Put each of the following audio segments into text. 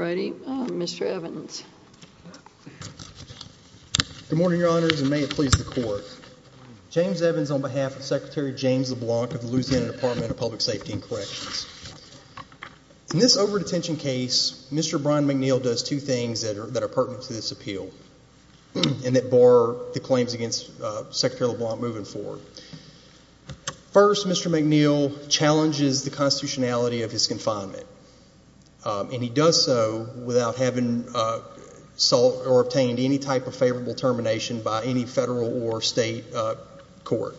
righty. Uh, Mr. Evans. Good morning, Your Honors, and may it please the Court. James Evans on behalf of Secretary James LeBlanc of the Louisiana Department of Public Safety and Corrections. In this over-detention case, Mr. Brian McNeal does two things that are pertinent to this appeal and that bar the claims against uh, Secretary LeBlanc moving forward. First, Mr. McNeal challenges the constitutionality of his confinement, Um, and he does so without having uh, sought or obtained any type of favorable termination by any federal or state uh, court.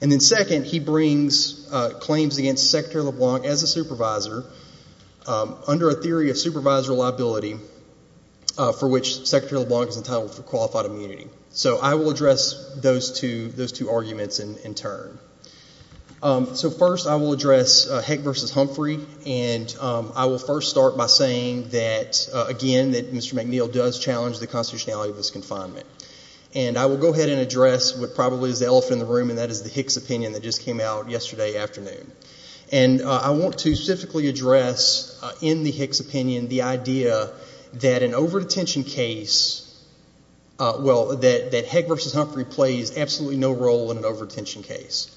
And then second, he brings uh, claims against Secretary LeBlanc as a supervisor um, under a theory of supervisor liability for which Secretary LeBlanc is entitled for qualified immunity. So I will address those two arguments in turn. Um, so first, I will address uh, Heck v. Humphrey, and um, I will first start by saying that, uh, again, that Mr. McNeal does challenge the constitutionality of his confinement. And I will go ahead and address what probably is the elephant in the room, and that is the Hicks opinion that just came out yesterday afternoon. And uh, I want to specifically address in the Hicks opinion the idea that an over-detention case, well, that Heck v. Humphrey plays absolutely no role in an over-detention case.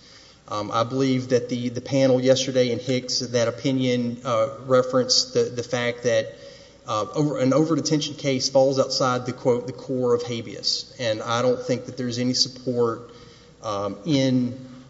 Um, I believe that the panel yesterday in Hicks, that opinion uh, referenced the fact that uh, an over-detention case falls outside the, quote, the core of habeas. And I don't think that there's any support um,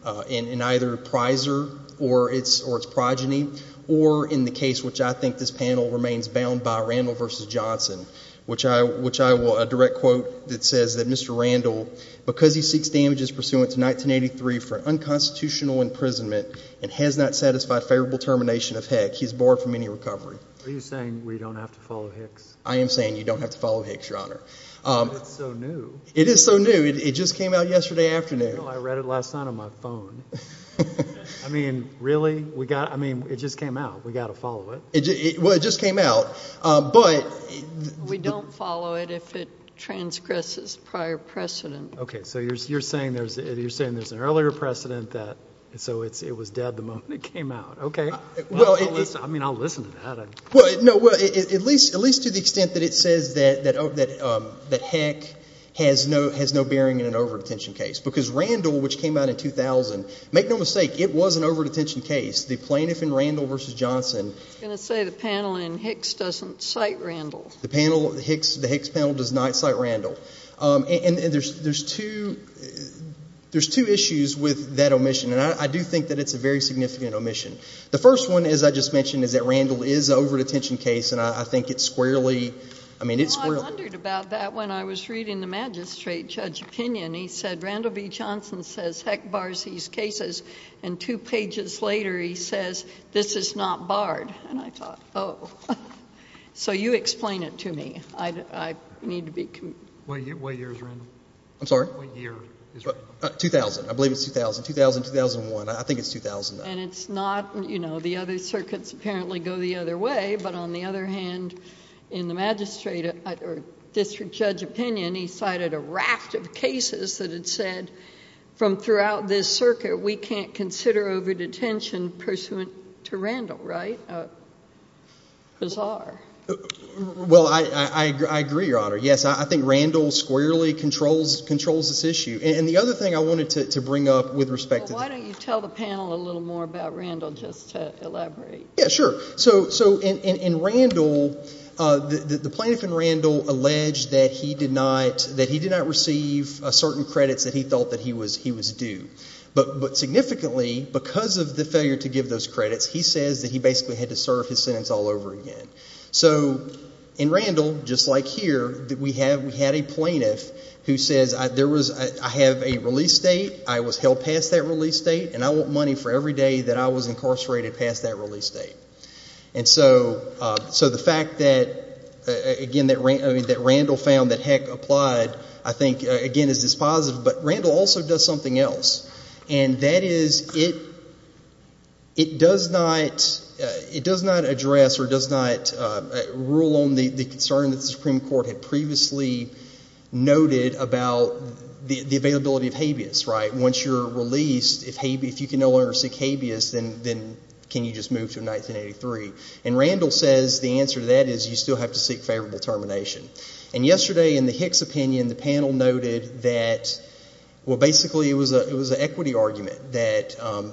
uh, in either Preiser or its progeny, or in the case which I think this panel remains bound by, Randell v. Johnson, which I will, a direct quote that says that Mr. Randell, because he seeks damages pursuant to 1983 for unconstitutional imprisonment and has not satisfied favorable termination of Heck, he is barred from any recovery. Are you saying we don't have to follow Hicks? I am saying you don't have to follow Hicks, Your Honor. But um, it's so new. It is so new. It just came out yesterday afternoon. I read it last night on my phone. I mean, really? We got, I mean, it just came out. We got to follow it. Well, it just came out, but. We don't follow it if it transgresses prior precedent. Okay, so you're saying there's an earlier precedent that, so it was dead the moment it came out. Okay. Well I mean, I'll listen to that. Well, no, well at least to the extent that it says that that uh that um that Heck has no bearing in an over-detention case. Because Randell, which came out in 2000, make no mistake, it was an over-detention case. The plaintiff in Randell v. Johnson. I was going to say the panel in Hicks doesn't cite Randell. The panel, the Hicks panel does not cite Randell. Um, and there's two issues with that omission, and I do think that it's a very significant omission. The first one, as I just mentioned, is that Randell is an over-detention case, and I think it's squarely, I mean, it's squarely. Well, I wondered about that when I was reading the magistrate judge opinion. He said Randell v. Johnson says Heck bars these cases, and two pages later he says this is not barred. And I thought, oh. So you explain it to me. I need to be. What year is Randell? I'm sorry? What year is uh, Randell? Uh, 2000. I believe it's 2000. 2000, 2001. I think it's 2000. And it's not, you know, the other circuits apparently go the other way, but on the other hand, in the magistrate uh, or district judge opinion, he cited a raft of cases that had said from throughout this circuit we can't consider over-detention pursuant to Randell, right? Uh, bizarre. Well, I agree, Your Honor. Yes, I think Randell squarely controls this issue. And the other thing I wanted to bring up with respect to. Well, why don't you tell the panel a little more about Randell just to elaborate? Yeah, sure. So in Randell, Uh, the plaintiff in Randell alleged that he did not receive uh, certain credits that he thought that he was due. But significantly, because of the failure to give those credits, he says that he basically had to serve his sentence all over again. So in Randell, just like here, we had a plaintiff who says I have a release date, I was held past that release date, and I want money for every day that I was incarcerated past that release date. And uh, so the fact that, uh, again, that Randell found that Heck applied, I think, uh, again, is dispositive. But Randell also does something else, and that is it does not address or does not rule on the concern that the Supreme Court had previously noted about the availability of habeas, right? Once you're released, if you can no longer seek habeas, then can you just move to 1983? And Randell says the answer to that is you still have to seek favorable termination. And yesterday in the Hicks opinion, the panel noted that, well, basically it was an equity argument that um,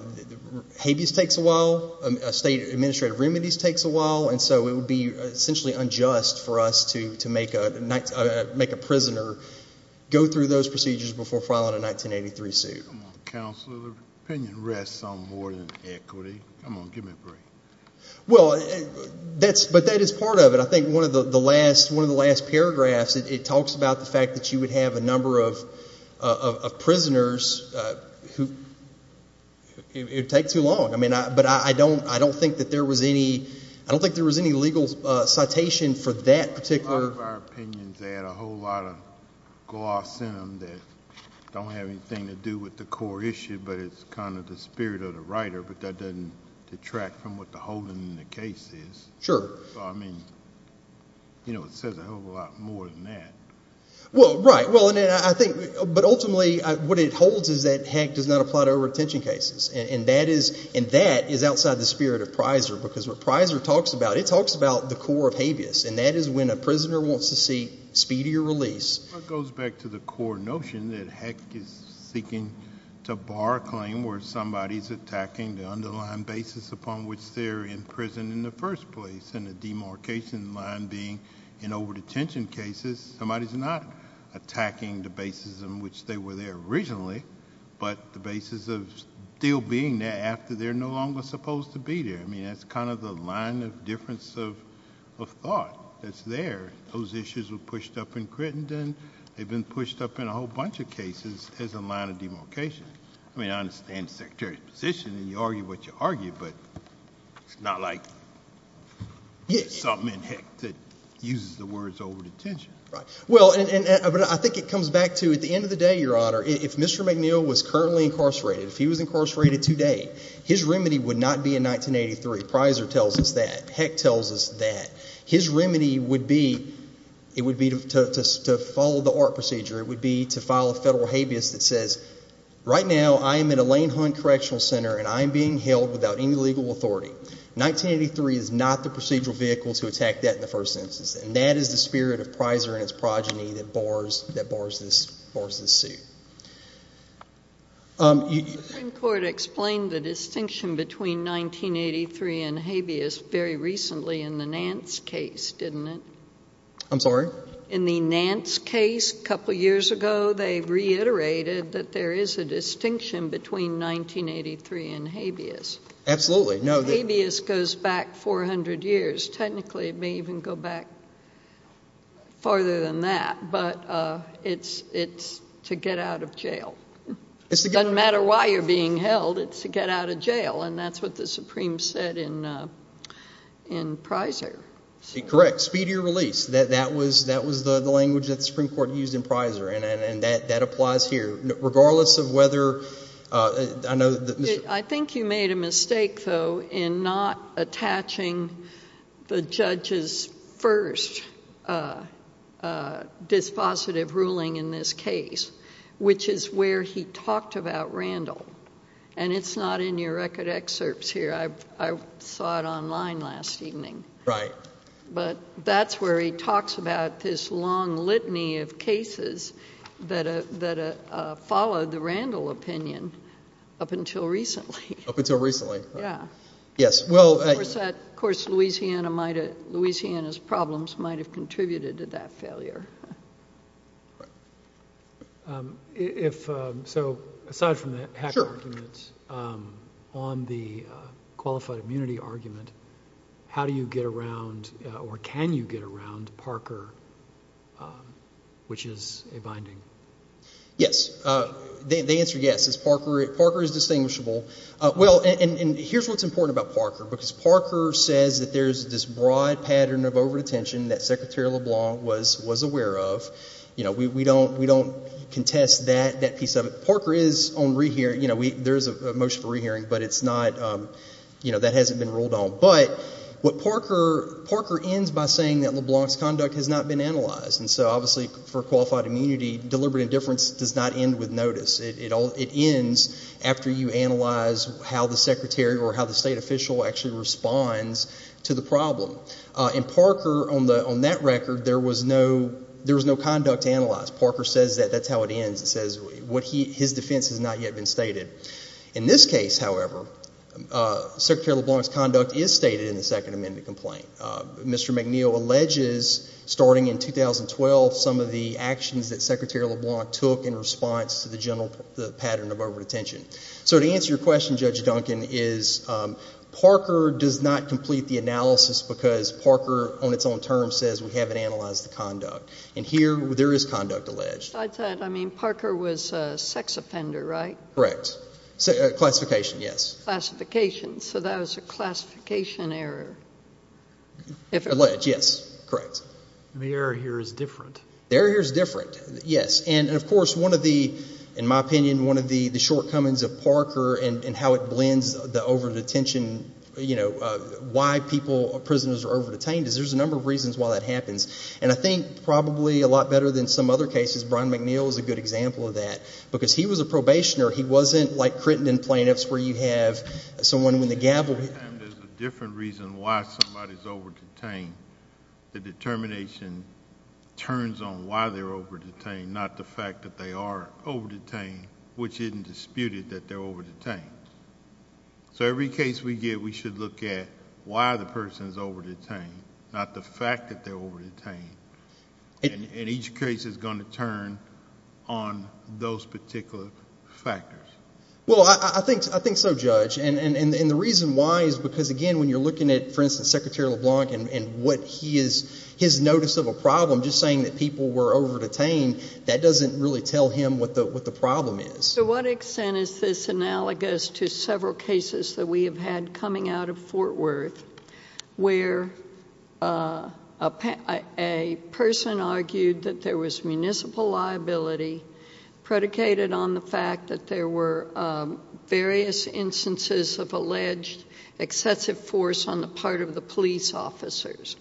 habeas takes a while, um, state administrative remedies takes a while, and so it would be essentially unjust for us to uh, make a prisoner go through those procedures before filing a 1983 suit. Opinion rests on more than equity. Come on, give me a break. Well, uh, that's but that is part of it. I think one of the last one of the last paragraphs, it talks about the fact that you would have a number of uh, of prisoners uh, who it would take too long. I mean I but I don't I don't think that there was any I don't think there was any legal citation for that particular. A lot of our opinions add a whole lot of gloss in them that don't have anything to do with the core issue, but it's kind of the spirit of the writer, but that doesn't detract from what the holding in the case is. Sure. I mean, you know, it says a hell of a lot more than that. Well, right. Well, and I think, but ultimately what it holds is that Heck does not apply to over-detention cases, and that is outside the spirit of Preiser because what Preiser talks about, it talks about the core of habeas, and that is when a prisoner wants to seek speedier release. It goes back to the core notion that Heck is seeking to bar a claim where somebody is attacking the underlying basis upon which they're in prison in the first place, and the demarcation line being in over-detention cases, somebody's not attacking the basis in which they were there originally, but the basis of still being there after they're no longer supposed to be there. I mean, that's kind of the line of difference of thought that's there. Those issues were pushed up in Crittenden. They've been pushed up in a whole bunch of cases as a line of demarcation. I mean, I understand the Secretary's position, and you argue what you argue, but it's not like something in Heck that uses the words over-detention. Right. Well, but I think it comes back to, at the end of the day, Your Honor, if Mr. McNeal was currently incarcerated, if he was incarcerated today, his remedy would not be in 1983. Preiser tells us that. Heck tells us that. His remedy would be, it would be to follow the ARP procedure. It would be to file a federal habeas that says, right now I am in Elayn Hunt Correctional Center, and I am being held without any legal authority. 1983 is not the procedural vehicle to attack that in the first instance, and that is the spirit of Preiser and its progeny that bars this suit. Um, the Supreme Court explained the distinction between 1983 and habeas very recently in the Nance case, didn't it? I'm sorry? In the Nance case a couple years ago, they reiterated that there is a distinction between 1983 and habeas. Absolutely. No. Habeas goes back 400 years. Technically, it may even go back farther than that, but uh, it's to get out of jail. It doesn't matter why you're being held. It's to get out of jail, and that's what the Supreme said in uh, Preiser. Correct. Speedier release. That was the language that the Supreme Court used in Preiser, and that applies here. Regardless of whether uh, I know that Mr. I think you made a mistake, though, in not attaching the judge's first uh, uh, dispositive ruling in this case, which is where he talked about Randell, and it's not in your record excerpts here. I saw it online last evening. Right. But that's where he talks about this long litany of cases that uh, uh, uh, followed the Randell opinion up until recently. Up until recently. Yeah. Yes. Well, of course, Louisiana's problems might have contributed to that failure. Um, if um, so aside from the Heck arguments, um, on the qualified immunity argument, how do you get around uh, or can you get around Parker, um, which is a binding? Yes. Uh, the answer, yes. Is Parker Parker is distinguishable. Uh, well, and here's what's important about Parker, because Parker says that there's this broad pattern of over-detention that Secretary LeBlanc was aware of. You know, We don't contest that piece of it. Parker is on rehearing. There is a motion for rehearing, but it's not, um, you know, that hasn't been ruled on. But What Parker, ends by saying that LeBlanc's conduct has not been analyzed. And so obviously for qualified immunity, deliberate indifference does not end with notice. It, it all, it ends after you analyze how the secretary or how the state official actually responds to the problem. Uh, in Parker, on that record, there was no, conduct to analyze. Parker says that that's how it ends. It says what his defense has not yet been stated. In this case, however, Secretary LeBlanc's conduct is stated in the Second Amendment complaint. Uh, Mr. McNeal alleges, starting in 2012, some of the actions that Secretary LeBlanc took in response to the general, pattern of over-detention. So to answer your question, Judge Duncan, is, um, Parker does not complete the analysis because Parker, on its own terms, says we haven't analyzed the conduct. And here, there is conduct alleged. I mean, Parker was a sex offender, right? Correct. Se- uh, classification, yes. Classification. So that was a classification error. If it- Alleged, yes. Correct. And the error here is different. The error here is different, yes. And, of course, one of the, in my opinion, one of the, the shortcomings of Parker and, and how it blends the over-detention, you know, uh, why people, prisoners are over-detained is there's a number of reasons why that happens. And I think probably a lot better than some other cases, Brian McNeal is a good example of that. Because he was a probationer. He wasn't like Crittenden plaintiffs where you have someone when the gavel... Time there's a different reason why somebody's over-detained, the determination turns on why they're over-detained, not the fact that they are over-detained, which isn't disputed that they're over-detained. So every case we get, we should look at why the person's over-detained, not the fact that they're over-detained. And each case is going to turn on those particular factors. Well, I, think, so, Judge. And, the reason why is because, again, when you're looking at, for instance, Secretary LeBlanc and, what he is, his notice of a problem, just saying that people were over-detained, that doesn't really tell him what the, problem is. To what extent is this analogous to several cases that we have had coming out of Fort Worth where uh, a, a person argued that there was municipal liability predicated on the fact that there were um, various instances of alleged excessive force on the part of the police officers.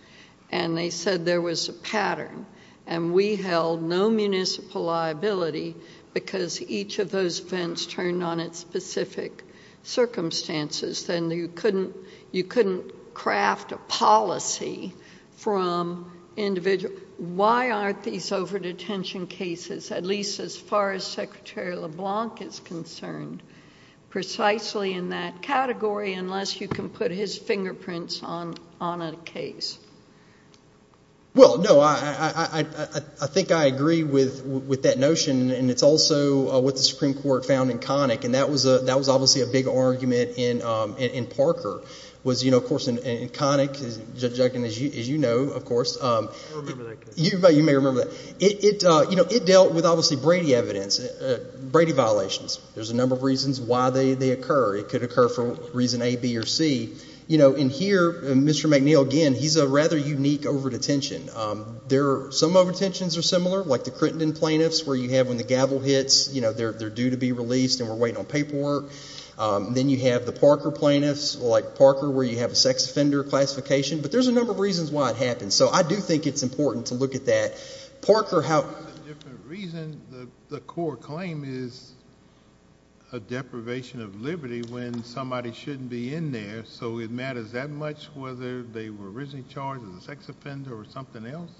And they said there was a pattern. And we held no municipal liability because each of those events turned on its specific circumstances. Then you couldn't, you couldn't craft a policy from individual. Why aren't these over-detention cases, at least as far as Secretary LeBlanc is concerned, precisely in that category unless you can put his fingerprints on, a case? Well, no, I, think I agree with, that notion, and it's also uh, what the Supreme Court found in Connick, and that was obviously a big argument in, um, Parker was, you know, of course, in, Connick, Judge Duncan, as you, as you know, of course. Um, I remember that case. You, may remember that. It, it uh, you know, it dealt with obviously Brady evidence, uh, Brady violations. There's a number of reasons why they, they occur. It could occur for reason A, B, or C. You know, in here, uh, Mr. McNeal, again, he's a rather unique over-detention. Um, there some over-detentions are similar, like the Crittenden plaintiffs, where you have when the gavel hits, you know, they're, they're due to be released and we're waiting on paperwork. Um, then you have the Parker plaintiffs, like Parker, where you have a sex offender classification. But there's a number of reasons why it happens. So I do think it's important to look at that. Parker, how... A different reason, the, the core claim is a deprivation of liberty when somebody shouldn't be in there. So it matters that much whether they were originally charged as a sex offender or something else?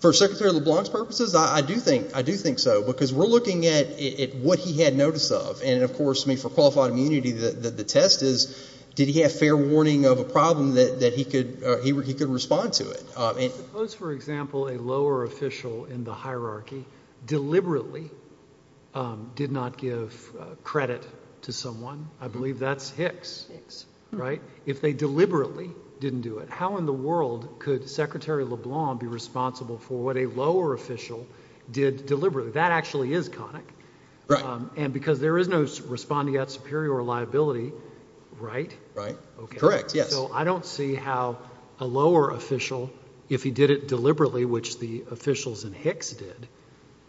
For Secretary LeBlanc's purposes, I, I do think I do think so because we're looking at, at what he had notice of, and of course, I mean, for qualified immunity, the, the, the test is did he have fair warning of a problem that, that he could uh, he, he could respond to it. Um, Suppose, for example, a lower official in the hierarchy deliberately um, did not give uh, credit to someone. I believe that's Hicks. Hicks. Right? If they deliberately didn't do it. How in the world could Secretary LeBlanc be responsible for what a lower official did deliberately? That actually is. Right. Um, and because there is no respondeat superior liability, right? Right. Okay. Correct, yes. So I don't see how a lower official, if he did it deliberately, which the officials in Hicks did,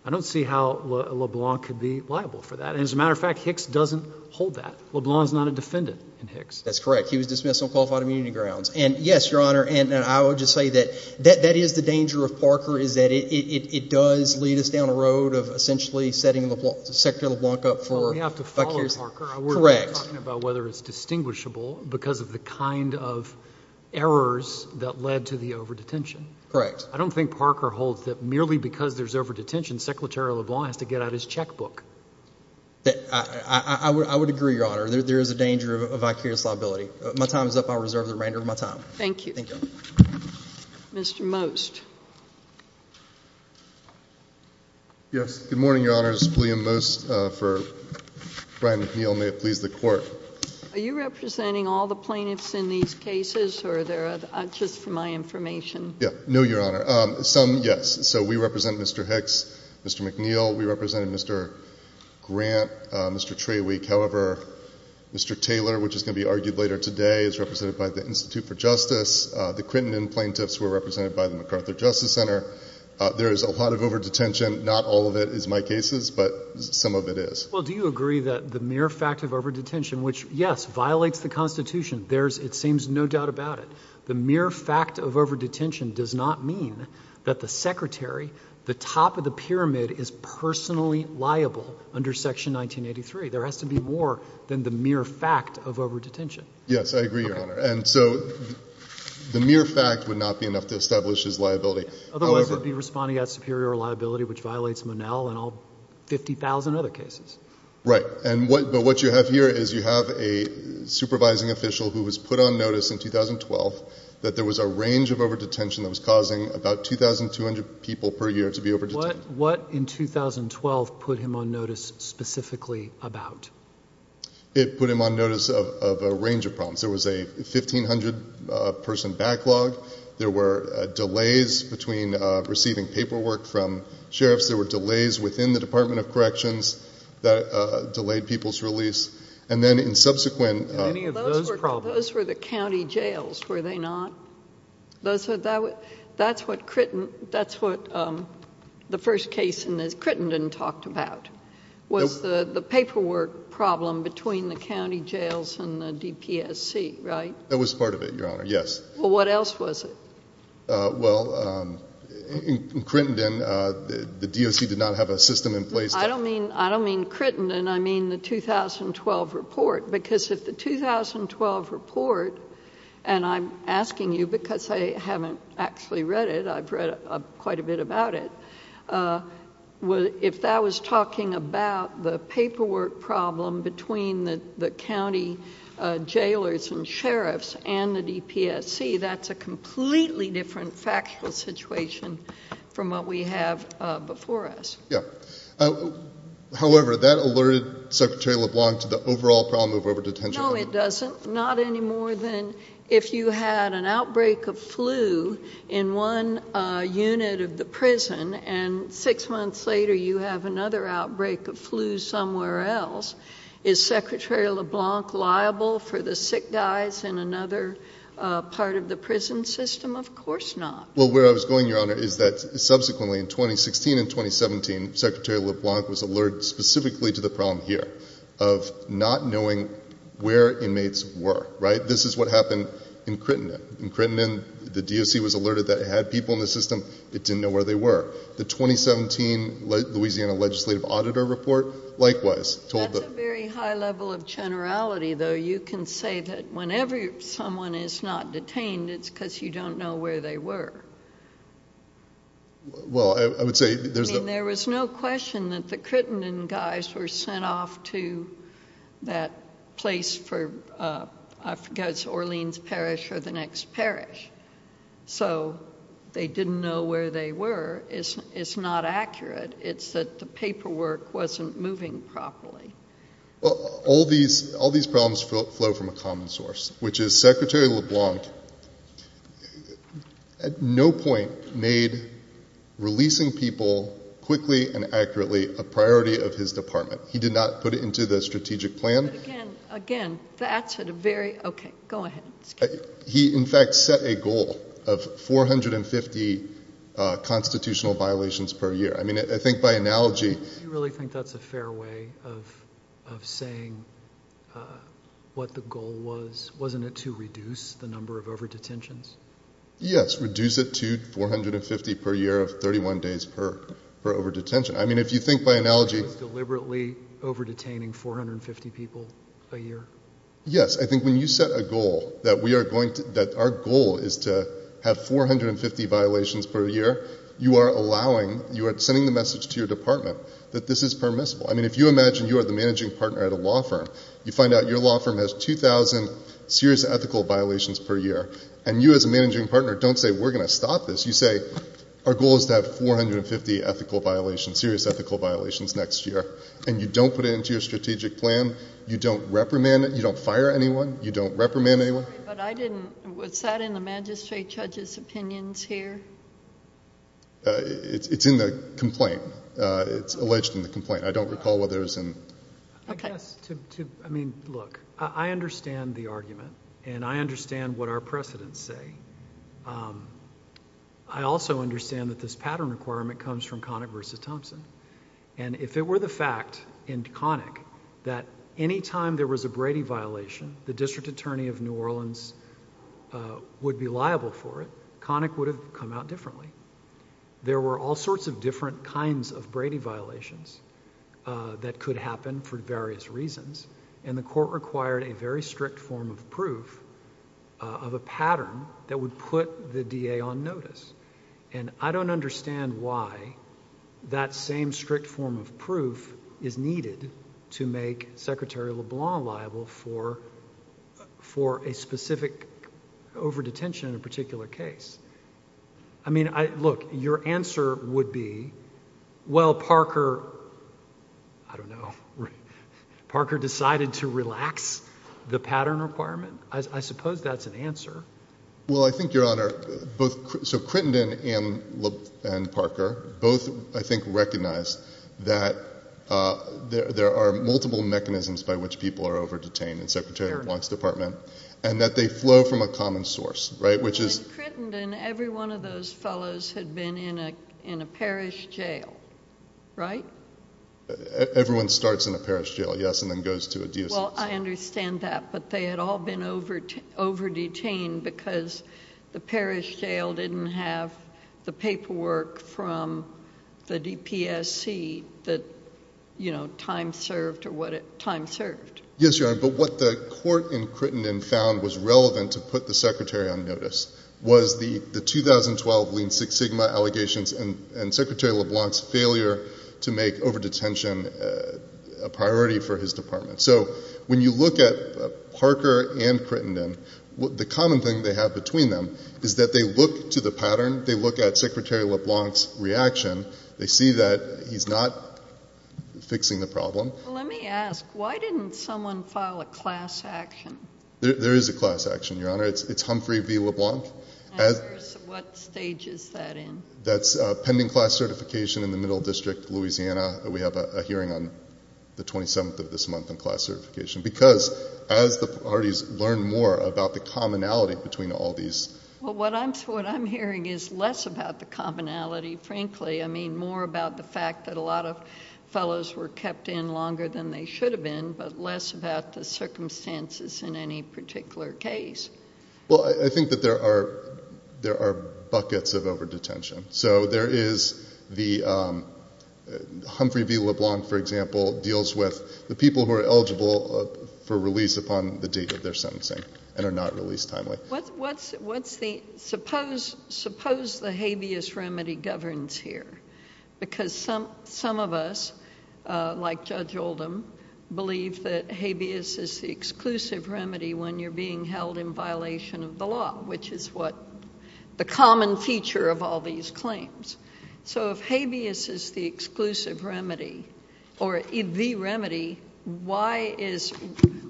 I don't see how LeBlanc could be liable for that. And as a matter of fact, Hicks doesn't hold that. LeBlanc is not a defendant in Hicks. That's correct. He was dismissed on qualified immunity grounds. And yes, Your Honor, and I would just say that that is the danger of Parker is that it does lead us down a road of essentially setting the Secretary LeBlanc up for we have to follow Parker. Correct. We're talking about whether it's distinguishable because of the kind of errors that led to the over-detention. Correct. I don't think Parker holds that merely because there's over-detention, Secretary LeBlanc has to get out his checkbook. I would agree, Your Honor. There is a danger of vicarious liability. Uh, my time is up. I'll reserve the remainder of my time. Thank you. Thank you. Mr. Most. Yes. Good morning, Your Honors. William Most uh, for Brian McNeal. May it please the Court. Are you representing all the plaintiffs in these cases or are there uh, just for my information? Yeah. No, Your Honor. Um, some, yes. So we represent Mr. Hicks, Mr. McNeal. We represented Mr. Grant, uh, Mr. Traweek. However, Mr. Taylor, which is going to be argued later today, is represented by the Institute for Justice. Uh, the Crittenden plaintiffs were represented by the MacArthur Justice Center. Uh, there is a lot of over-detention. Not all of it is my cases, but some of it is. Well, do you agree that the mere fact of over-detention, which, yes, violates the Constitution, there's, it seems, no doubt about it. The mere fact of over-detention does not mean that the Secretary, the top of the pyramid, is personally liable under Section 1983. There has to be more than the mere fact of over-detention. Yes, I agree, Your Honor. And so the mere fact would not be enough to establish his liability. Otherwise, it would be respondeat superior liability, which violates Monell and all 50,000 other cases. Right. But what you have here is you have a supervising official who was put on notice in 2012 that there was a range of over-detention that was causing about 2,200 people per year to be over-detained. What in 2012 put him on notice specifically about? It put him on notice of a range of problems. There was a 1,500-person uh, backlog. There were uh, delays between uh, receiving paperwork from sheriffs. There were delays within the Department of Corrections that delayed people's release. And then in subsequent any of those problems Those were the county jails, were they not? That's what Crittenden, that's what um, the first case in this, Crittenden talked about, was the paperwork problem between the county jails and the DPSC, right? That was part of it, Your Honor, yes. Well, what else was it? Uh, well, um, in Crittenden, uh, the DOC did not have a system in place. I don't mean Crittenden. I mean the 2012 report. Because if the 2012 report, and I'm asking you because I haven't actually read it, I've read quite a bit about it, uh, if that was talking about the paperwork problem between the county uh, jailers and sheriffs and the DPSC, that's a completely different factual situation from what we have uh, before us. Yeah. Uh, however, that alerted Secretary LeBlanc to the overall problem of over-detention. No, it doesn't. Not any more than if you had an outbreak of flu in one uh, unit of the prison and six months later you have another outbreak of flu somewhere else. Is Secretary LeBlanc liable for the sick guys in another uh, part of the prison system? Of course not. Well, where I was going, Your Honor, is that subsequently in 2016 and 2017, Secretary LeBlanc was alerted specifically to the problem here of not knowing where inmates were, right? This is what happened in Crittenden. In Crittenden, the DOC was alerted that it had people in the system. It didn't know where they were. The 2017 Louisiana Legislative Auditor Report likewise told the— That's a very high level of generality, though. You can say that whenever someone is not detained, it's because you don't know where they were. Well, I would say there's— I mean, there was no question that the Crittenden guys were sent off to that place for, uh, I forget, it's Orleans Parish or the next parish. So they didn't know where they were. It's not accurate. It's that the paperwork wasn't moving properly. Well, all these problems flow from a common source, which is Secretary LeBlanc at no point made releasing people quickly and accurately a priority of his department. He did not put it into the strategic plan. But again, that's at a very—okay, go ahead. Uh, he, in fact, set a goal of 450 uh, constitutional violations per year. I mean, I think by analogy— Do you really think that's a fair way of saying uh, what the goal was? Wasn't it to reduce the number of over-detentions? Yes, reduce it to 450 per year of 31 days per over-detention. I mean, if you think by analogy... Was deliberately over-detaining 450 people a year? Yes. I think when you set a goal that we are going to... that our goal is to have 450 violations per year, you are allowing... you are sending the message to your department that this is permissible. I mean, if you imagine you are the managing partner at a law firm, you find out your law firm has 2,000 serious ethical violations per year, and you as a managing partner don't say, we're going to stop this. You say, our goal is to have 450 ethical violations, serious ethical violations next year, and you don't put it into your strategic plan, you don't reprimand it, you don't fire anyone, you don't reprimand anyone. But I didn't... was that in the magistrate judge's opinions here? Uh, it's in the complaint. Uh, it's alleged in the complaint. I don't recall whether it was in... Okay. I guess to to I mean, look, I understand the argument, and I understand what our precedents say. Um, I also understand that this pattern requirement comes from Connick v. Thompson, and if it were the fact in Connick that any time there was a Brady violation, the district attorney of New Orleans uh, would be liable for it, Connick would have come out differently. There were all sorts of different kinds of Brady violations uh, that could happen for various reasons, and the court required a very strict form of proof uh, of a pattern that would put the DA on notice. And I don't understand why that same strict form of proof is needed to make Secretary LeBlanc liable for a specific over-detention in a particular case. I mean, look, your answer would be, well, Parker... I don't know. Parker decided to relax the pattern requirement? I suppose that's an answer. Well, I think, Your Honor, both... so Crittenden and Parker both, I think, recognize that uh, there are multiple mechanisms by which people are over-detained in Secretary LeBlanc's department, and that they flow from a common source, right, which is... In Crittenden, every one of those fellows had been in a parish jail, right? Everyone starts in a parish jail, yes, and then goes to a DOC. Well, I understand that, but they had all been over-detained because the parish jail didn't have the paperwork from the DPSC that, you know, time served or what... time served. Yes, Your Honor, but what the court in Crittenden found was relevant to put the Secretary on notice was the 2012 Lean Six Sigma allegations and Secretary LeBlanc's failure to make over-detention uh, a priority for his department. So when you look at uh, Parker and Crittenden, the common thing they have between them is that they look to the pattern, they look at Secretary LeBlanc's reaction, they see that he's not fixing the problem. Let me ask, why didn't someone file a class action? There is a class action, Your Honor. It's Humphrey v. LeBlanc. What stage is that in? That's uh, pending class certification in the Middle District, Louisiana. We have a hearing on the 27th of this month on class certification because as the parties learn more about the commonality between all these... Well, what I'm hearing is less about the commonality, frankly. I mean, more about the fact that a lot of fellows were kept in longer than they should have been, but less about the circumstances in any particular case. Well, I think that there are buckets of over-detention. So there is the um, Humphrey v. LeBlanc, for example, deals with the people who are eligible uh, for release upon the date of their sentencing and are not released timely. What's the, suppose the habeas remedy governs here because some of us, uh, like Judge Oldham, believe that habeas is the exclusive remedy when you're being held in violation of the law, which is what the common feature of all these claims. So if habeas is the exclusive remedy or the remedy, why is,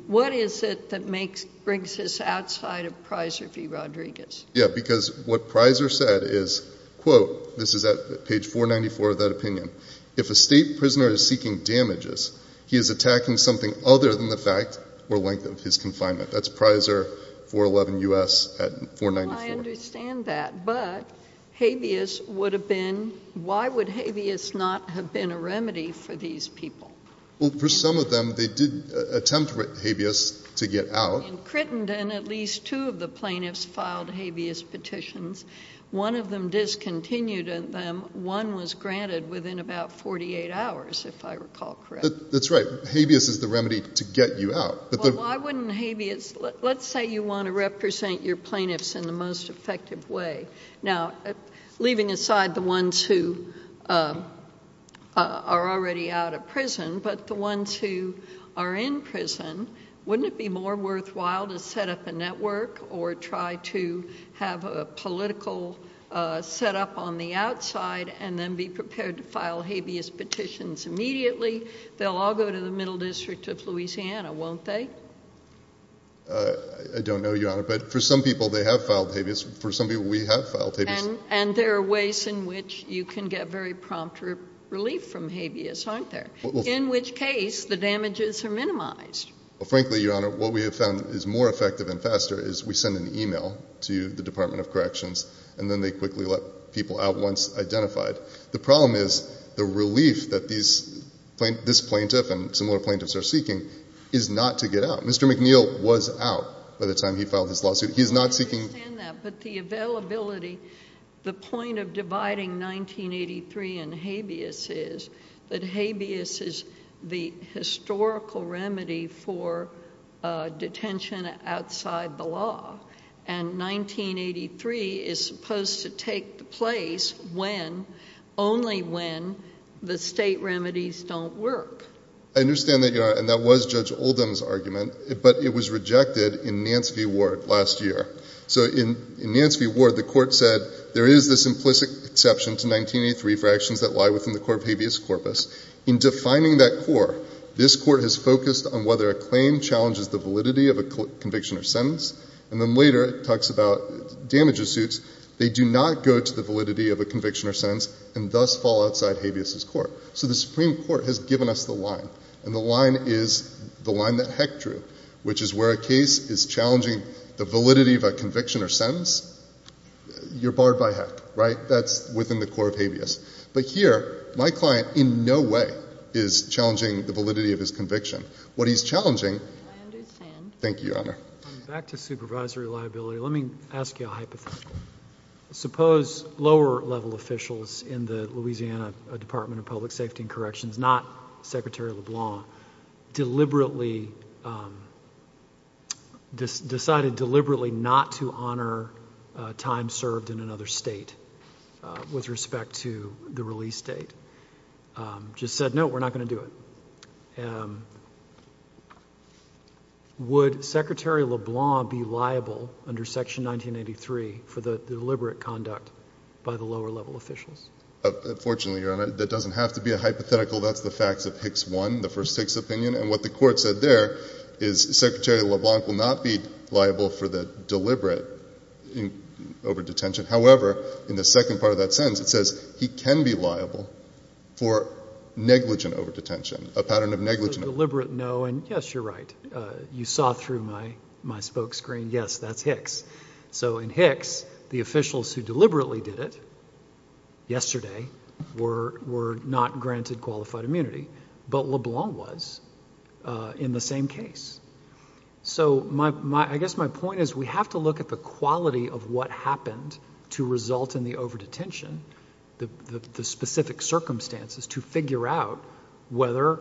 what is it that makes, brings us outside of Preiser v. Rodriguez? Yeah, because what Preiser said is, quote, this is at page 494 of that opinion, if a state prisoner is seeking damages, he is attacking something other than the fact or length of his confinement. That's Preiser 411 U.S. at 494. I understand that, but habeas would have been, why would habeas not have been a remedy for these people? Well, for some of them, they did attempt habeas to get out. In Crittenden, at least two of the plaintiffs filed habeas petitions. One of them discontinued them. One was granted within about 48 hours, if I recall correctly. That's right. Habeas is the remedy to get you out. Well, why wouldn't habeas, let's say you want to represent your plaintiffs in the most effective way. Now, uh, leaving aside the ones who uh, uh, are already out of prison, but the ones who are in prison, wouldn't it be more worthwhile to set up a network or try to have a political uh, setup on the outside and then be prepared to file habeas petitions immediately? They'll all go to the Middle District of Louisiana, won't they? Uh, I don't know, Your Honor, but for some people, they have filed habeas. For some people, we have filed habeas. And there are ways in which you can get very prompt relief from habeas, aren't there? In which case, the damages are minimized. Well, frankly, Your Honor, what we have found is more effective and faster is we send an email to the Department of Corrections, and then they quickly let people out once identified. The problem is the relief that this plaintiff and similar plaintiffs are seeking is not to get out. Mr. McNeal was out by the time he filed his lawsuit. He is not seeking... I understand that, but the availability, the point of dividing 1983 and habeas is that habeas is the historical remedy for uh, detention outside the law, and 1983 is supposed to take the place when, only when, the state remedies don't work. I understand that, Your Honor, and that was Judge Oldham's argument, but it was rejected in Nance v. Ward last year. So in Nance v. Ward, the court said there is this implicit exception to 1983 for actions that lie within the court of habeas corpus. In defining that core, this court has focused on whether a claim challenges the validity of a conviction or sentence, and then later it talks about damages suits. They do not go to the validity of a conviction or sentence and thus fall outside habeas' court. So the Supreme Court has given us the line, and the line is the line that Heck drew, which is where a case is challenging the validity of a conviction or sentence, you're barred by Heck, right? That's within the core of habeas. But here, my client in no way is challenging the validity of his conviction. What he's challenging... I understand. Thank you, Your Honor. Um, back to supervisory liability. Let me ask you a hypothetical. Suppose lower-level officials in the Louisiana uh, Department of Public Safety and Corrections, not Secretary LeBlanc, deliberately um, decided deliberately not to honor uh, time served in another state Uh, with respect to the release date. Um, just said, no, we're not going to do it. Um, would Secretary LeBlanc be liable under Section 1983 for the deliberate conduct by the lower-level officials? Uh, fortunately, Your Honor, that doesn't have to be a hypothetical. That's the facts of Hicks 1, the first Hicks opinion. And what the court said there is Secretary LeBlanc will not be liable for the deliberate over-detention. However, in the second part of that sentence, it says he can be liable for negligent over-detention, a pattern of negligent... Deliberate, no. And yes, you're right. Uh, you saw through my spoke screen. Yes, that's Hicks. So in Hicks, the officials who deliberately did it yesterday were not granted qualified immunity. But LeBlanc was uh, in the same case. So I guess my point is we have to look at the quality of what happened to result in the over-detention, the specific circumstances, to figure out whether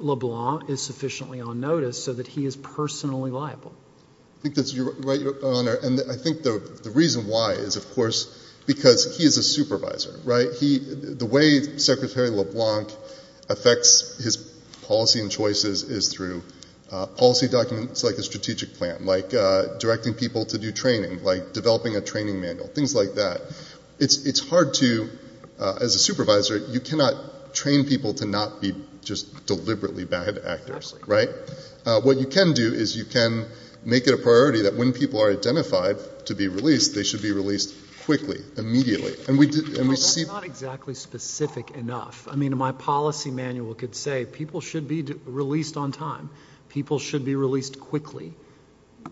LeBlanc is sufficiently on notice so that he is personally liable. I think that's right, Your Honor. And I think the reason why is, of course, because he is a supervisor, right? The way Secretary LeBlanc affects his policy and choices is through Uh, policy documents like a strategic plan, like uh, directing people to do training, like developing a training manual, things like that. It's hard to, uh, as a supervisor, you cannot train people to not be just deliberately bad actors, right? What you can do is you can make it a priority that when people are identified to be released, they should be released quickly, immediately. And we see... That's not exactly specific enough. I mean, my policy manual could say people should be released on time. People should be released quickly.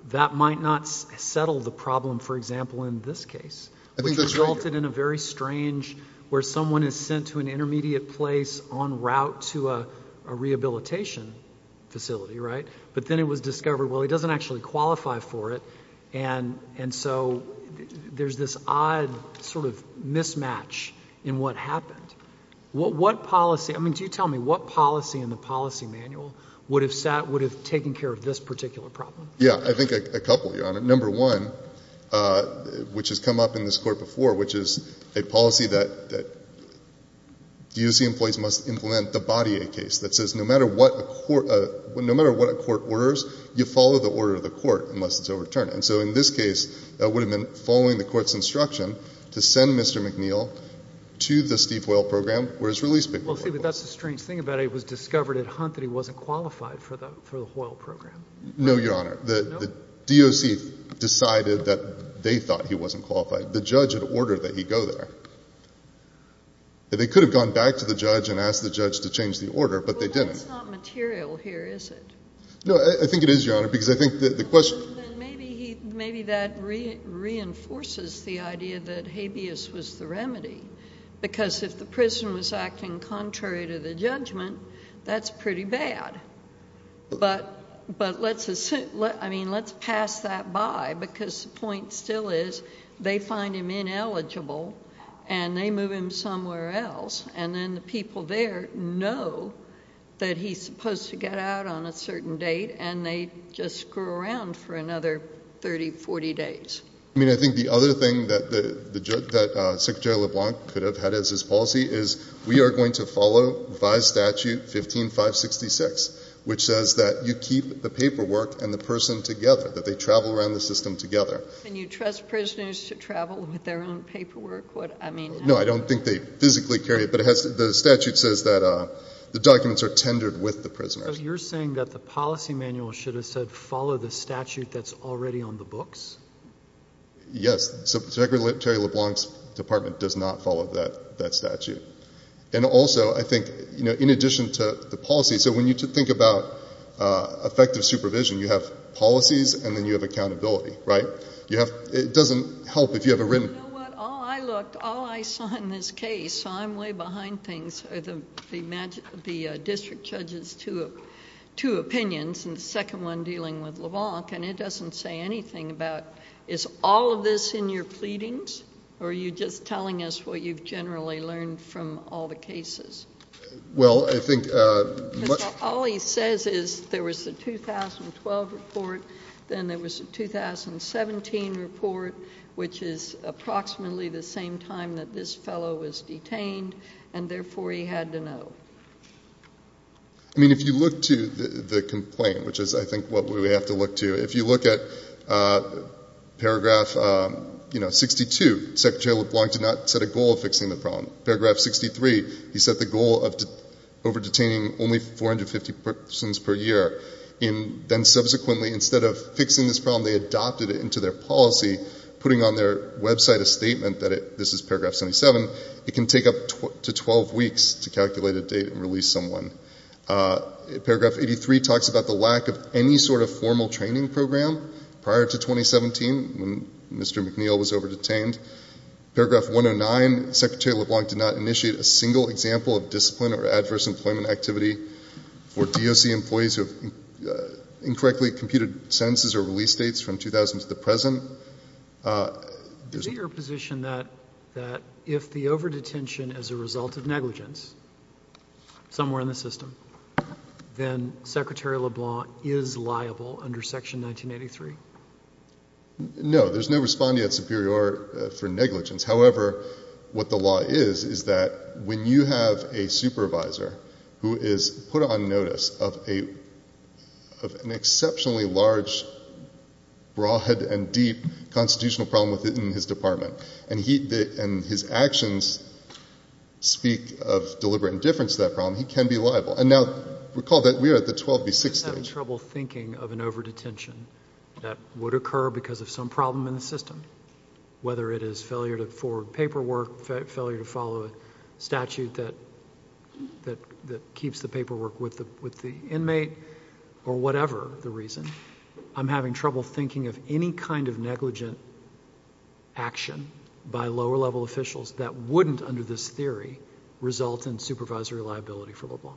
That might not settle the problem, for example, in this case, which resulted in a very strange, where someone is sent to an intermediate place en route to a a rehabilitation facility, right? But then it was discovered, well, he doesn't actually qualify for it, and so there's this odd sort of mismatch in what happened. What policy, I mean, do you tell me, what policy in the policy manual would have sat, would have taken care of this particular problem? Yeah, I think a couple, Your Honor. Number one, uh, which has come up in this court before, which is a policy that DOC employees must implement the aid case that says uh, no matter what a court orders, you follow the order of the court unless it's overturned. And so in this case, that would have been following the court's instruction to send Mr. McNeal to the Steve Hoyle program where his release paperwork was. Well, see, but that's the strange thing about it. It was discovered at Hunt that he wasn't qualified for the Hoyle program. No, Your Honor. The DOC decided that they thought he wasn't qualified. The judge had ordered that he go there. They could have gone back to the judge and asked the judge to change the order, but they didn't. Well, that's not material here, is it? No, I think it is, Your Honor, because I think that the question Then maybe that reinforces the idea that habeas was the remedy, because if the prison was acting contrary to the judgment, that's pretty bad. But but let's assume, I mean, let's pass that by, because the point still is they find him ineligible and they move him somewhere else, and then the people there know that he's supposed to get out on a certain date, and they just screw around for another 30, 40 days. I mean, I think the other thing that uh, Secretary LeBlanc could have had as his policy is we are going to follow Revised Statute 15566, which says that you keep the paperwork and the person together, that they travel around the system together. Can you trust prisoners to travel with their own paperwork? No, I don't think they physically carry it, but the statute says that uh, the documents are tendered with the prisoners. So you're saying that the policy manual should have said follow the statute that's already on the books? Yes. Secretary LeBlanc's department does not follow that that statute. And also, I think, you know, in addition to the policy, so when you think about uh, effective supervision, you have policies and then you have accountability, right? You have it doesn't help if you have a written... You know what? All I looked, all I saw in this case, so I'm way behind things, are the uh, district judge's two opinions, and the second one dealing with LeBlanc, and it doesn't say anything about, is all of this in your pleadings, or are you just telling us what you've generally learned from all the cases? Well, I think... Uh, all he says is there was the 2012 report, then there was a 2017 report, which is approximately the same time that this fellow was detained, and therefore he had to know. I mean, if you look to the complaint, which is, I think, what we have to look to, if you look at uh, paragraph um, 62, Secretary LeBlanc did not set a goal of fixing the problem. Paragraph 63, he set the goal of over-detaining only 450 persons per year. Then subsequently, instead of fixing this problem, they adopted it into their policy, putting on their website a statement that, this is paragraph 77, it can take up to 12 weeks to calculate a date and release someone. Uh, paragraph 83 talks about the lack of any sort of formal training program prior to 2017, when Mr. McNeal was over-detained. Paragraph 109, Secretary LeBlanc did not initiate a single example of discipline or adverse employment activity for DOC employees who have uh, incorrectly computed sentences or release dates from 2000 to the present. Uh, is it your position that if the over-detention is a result of negligence, somewhere in the system, then Secretary LeBlanc is liable under Section 1983? No, there's no respondeat superior uh, for negligence. However, what the law is, is that when you have a supervisor who is put on notice of a of an exceptionally large, broad, and deep constitutional problem within his department, and he and his actions speak of deliberate indifference to that problem, he can be liable. And now, recall that we are at the 12B6 stage. I'm having trouble thinking of an over-detention that would occur because of some problem in the system, whether it is failure to forward paperwork, failure to follow a statute that keeps the paperwork with the inmate, or whatever the reason. I'm having trouble thinking of any kind of negligent action by lower-level officials that wouldn't, under this theory, result in supervisory liability for LeBlanc.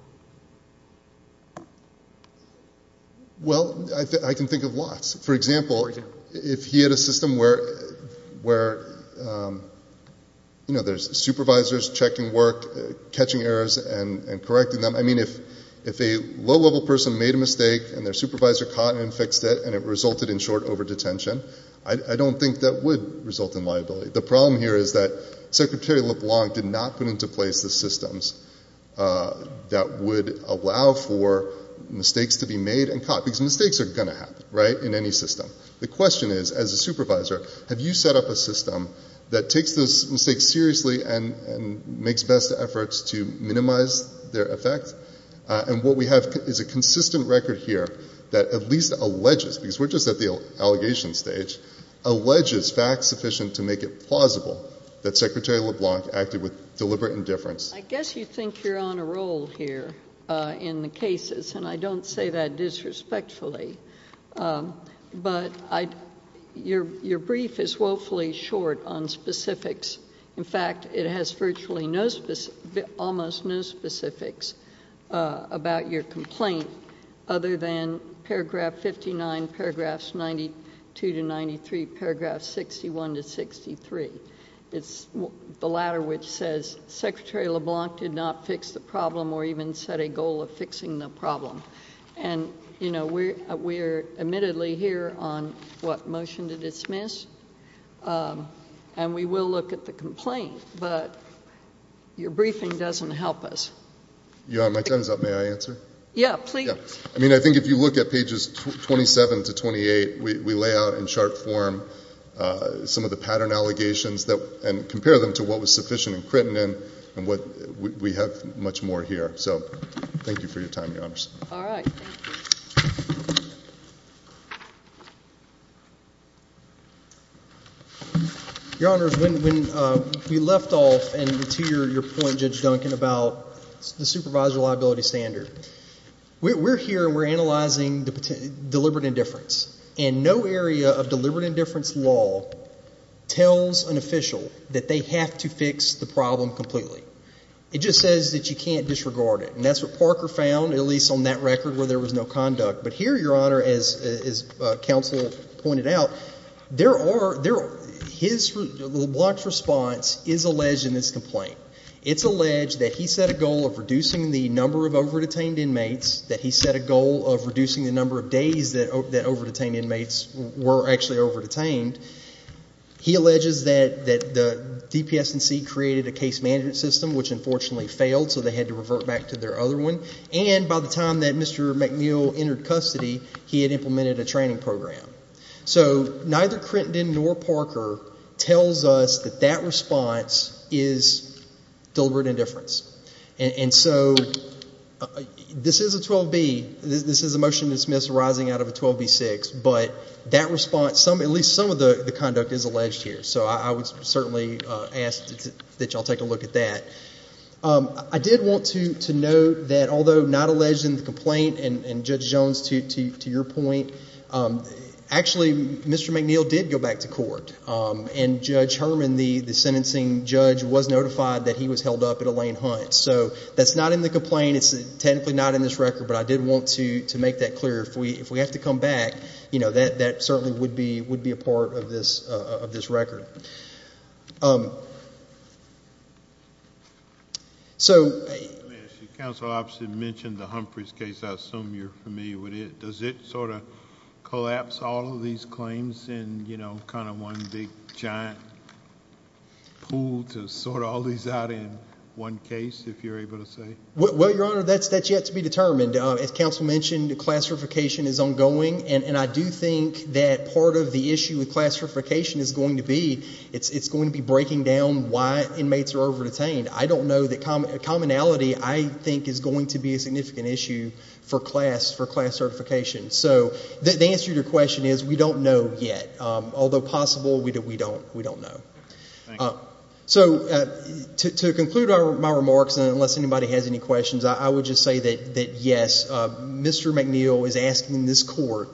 Well, I can think of lots. For example, if he had a system where, where uhm, you know, there's supervisors checking work, catching errors and correcting them. I mean, if a low-level person made a mistake and their supervisor caught and fixed it and it resulted in short over-detention, I don't think that would result in liability. The problem here is that Secretary LeBlanc did not put into place the systems that would allow for mistakes to be made and caught, because mistakes are going to happen, right, in any system. The question is, as a supervisor, have you set up a system that takes those mistakes seriously and makes best efforts to minimize their effect? Uh, and what we have is a consistent record here that at least alleges, because we're just at the allegation stage, alleges facts sufficient to make it plausible that Secretary LeBlanc acted with deliberate indifference. I guess you think you're on a roll here Uh, in the cases, and I don't say that disrespectfully, um, but your brief is woefully short on specifics. In fact, it has virtually no, almost no specifics uh, about your complaint other than paragraph 59, paragraphs 92 to 93, paragraphs 61 to 63. It's the latter which says Secretary LeBlanc did not fix the problem or even set a goal of fixing the problem. And, you know, we're admittedly here on, what, motion to dismiss? Um, and we will look at the complaint, but your briefing doesn't help us. Your Honor, my time is up. May I answer? Yeah, please. I mean, I think if you look at pages 27 to 28, we lay out in chart form Uh, some of the pattern allegations and compare them to what was sufficient in Crittindon and what we have much more here. So thank you for your time, Your Honors. All right. Thank you. Your Honors, when uh, we left off, and to your point, Judge Duncan, about the supervisor liability standard, we're here and we're analyzing the deliberate indifference. And no area of deliberate indifference law tells an official that they have to fix the problem completely. It just says that you can't disregard it. And that's what Parker found, at least on that record where there was no conduct. But here, Your Honor, as as uh, counsel pointed out, there are, there his, LeBlanc's response is alleged in this complaint. It's alleged that he set a goal of reducing the number of over-detained inmates, that he set a goal of reducing the number of days that over-detained inmates were actually over-detained. He alleges that the DPS&C created a case management system, which unfortunately failed, so they had to revert back to their other one. And by the time that Mr. McNeal entered custody, he had implemented a training program. So neither Crittindon nor Parker tells us that that response is deliberate indifference. And so uh, this is a 12B. This is a motion to dismiss arising out of a 12B-6. But that response, at least some of the conduct is alleged here. So I would certainly uh, ask that you all take a look at that. Um, I did want to note that although not alleged in the complaint, and Judge Jones, to your point, um, actually Mr. McNeal did go back to court. Um, and Judge Herman, the sentencing judge, was notified that he was held up at Elayn Hunt. So that's not in the complaint. It's technically not in this record. But I did want to make that clear. If we have to come back, you know, that certainly would be a part of this uh, record. Um, so... Uh, Let me ask. Counsel Opposite mentioned the Humphreys case. I assume you're familiar with it. Does it sort of collapse all of these claims in, you know, kind of one big giant pool to sort all these out in one case, if you're able to say? Well, Your Honor, that's yet to be determined. Uh, as counsel mentioned, class certification is ongoing. And I do think that part of the issue with class certification is going to be, it's going to be breaking down why inmates are over-detained. I don't know that commonality, I think, is going to be a significant issue for class for class certification. So the answer to your question is we don't know yet. Um, although possible, we don't know. Thank you. Uh, So uh, to conclude my remarks, and unless anybody has any questions, I would just say that, yes, uh, Mr. McNeal is asking this court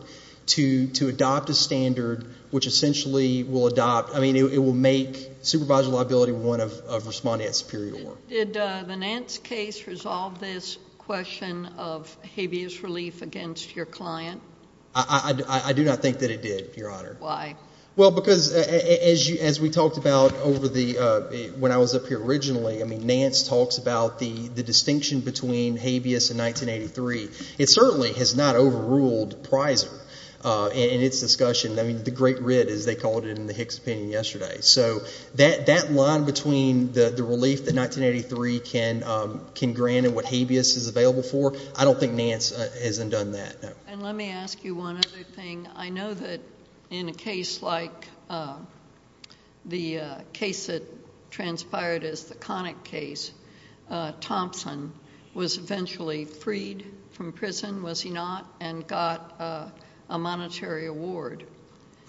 to adopt a standard which essentially will adopt, I mean, it will make supervisor liability one of respondeat superior. Did uh, the Nance case resolve this question of habeas relief against your client? I do not think that it did, Your Honor. Why? Well, because uh, as as we talked about over the, uh, when I was up here originally, I mean, Nance talks about the distinction between habeas and 1983. It certainly has not overruled Preiser uh, in its discussion. I mean, the great writ, as they called it in the Hicks opinion yesterday. So that that line between the relief that 1983 can um can grant and what habeas is available for, I don't think Nance has undone that, no. And let me ask you one other thing. I know that in a case like uh, the uh, case that transpired as the Connick case, uh, Thompson was eventually freed from prison, was he not, and got a monetary award.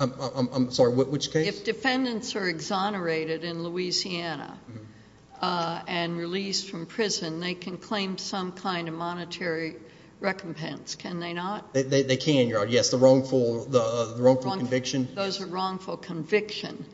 I'm sorry, which case? If defendants are exonerated in Louisiana mm-hmm. and released from prison, they can claim some kind of monetary recompense, can they not? They can, Your Honor. Yes, the uh, wrongful conviction. Those are wrongful conviction.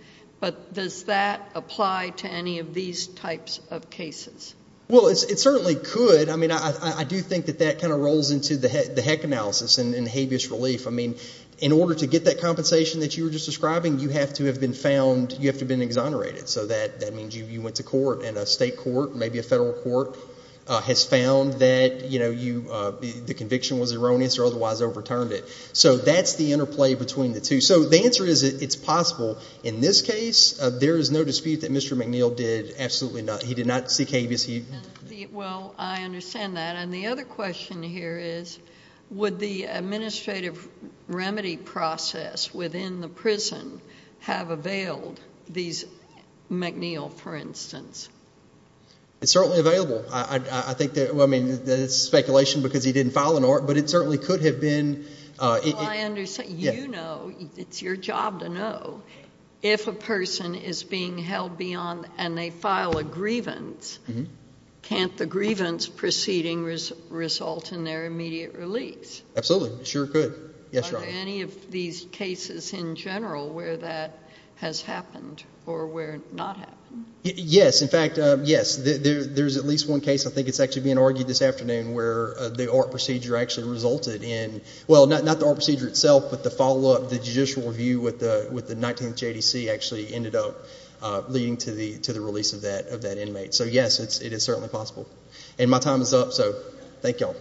But does that apply to any of these types of cases? Well, it certainly could. I mean, I do think that that kind of rolls into the Heck analysis and habeas relief. I mean, in order to get that compensation that you were just describing, you have to have been found, you have to have been exonerated. So that means you went to court and a state court, maybe a federal court, Uh, has found that you know, uh, the conviction was erroneous or otherwise overturned it. So that's the interplay between the two. So the answer is it's possible. In this case, uh, there is no dispute that Mr. McNeal did absolutely not. He did not seek habeas. Well, I understand that. And the other question here is, would the administrative remedy process within the prison have availed these McNeal, for instance? It's certainly available. I think that, I mean, that's speculation because he didn't file an ARP, but it certainly could have been. Uh, well, I understand. You know, it's your job to know. If a person is being held beyond and they file a grievance, mm-hmm. can't the grievance proceeding result in their immediate release? Absolutely. It sure could. Yes, Your Honor. Are there any of these cases in general where that has happened or where it not happened? Yes. In fact, uh, yes. There's at least one case, I think it's actually being argued this afternoon, where uh, the ARP procedure actually resulted in, well, not the ARP procedure itself, but the follow-up, the judicial review with the 19th JDC actually ended up uh, leading to the release of that inmate. So, yes, it is certainly possible. And my time is up, so thank you all.